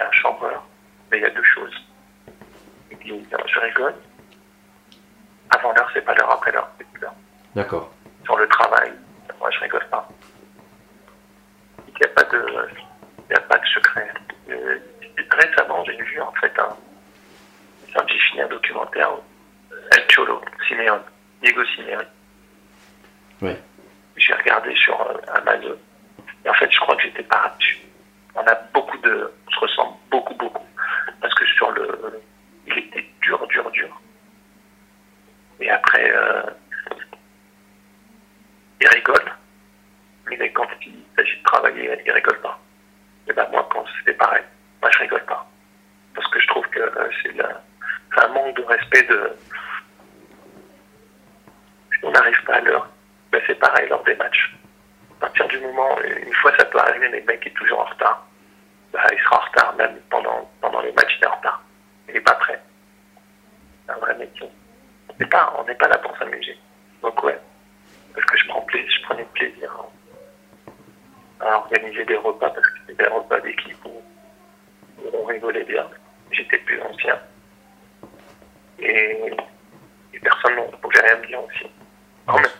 un chambreur. Mais il y a deux choses. Je rigole. Avant l'heure, c'est pas l'heure. Après l'heure, c'est plus l'heure. D'accord. Sur le travail, moi, je rigole pas. Il n'y a pas de, il y a pas de secret. Euh, récemment, j'ai vu en fait un, un j'ai fini un documentaire, El Cholo, Simeone, Diego Simeone. Oui. J'ai regardé sur euh, Amazon. Et en fait, je crois que j'étais pas dessus. On a beaucoup de, on se ressemble beaucoup, beaucoup. Parce que sur le, il était dur, dur, dur. Et après, euh, il rigole. Mais quand il s'agit de travailler, il rigole pas. Et ben moi, quand c'était pareil, moi je rigole pas. Parce que je trouve que euh, c'est un manque de respect de. On n'arrive pas à l'heure. Ben, c'est pareil lors des matchs. À partir du moment, une fois ça peut arriver, mais le mec est toujours en retard. Ben, il sera en retard, même pendant, pendant les matchs, il est en retard. Il n'est pas prêt. C'est un vrai métier. On n'est pas, on n'est pas là pour s'amuser. Donc ouais, parce que je prends plaisir, je prenais plaisir à, organiser des repas parce que c'était des repas d'équipe où, où on rigolait bien. J'étais plus ancien et, et personne ne pouvait rien me dire aussi. En même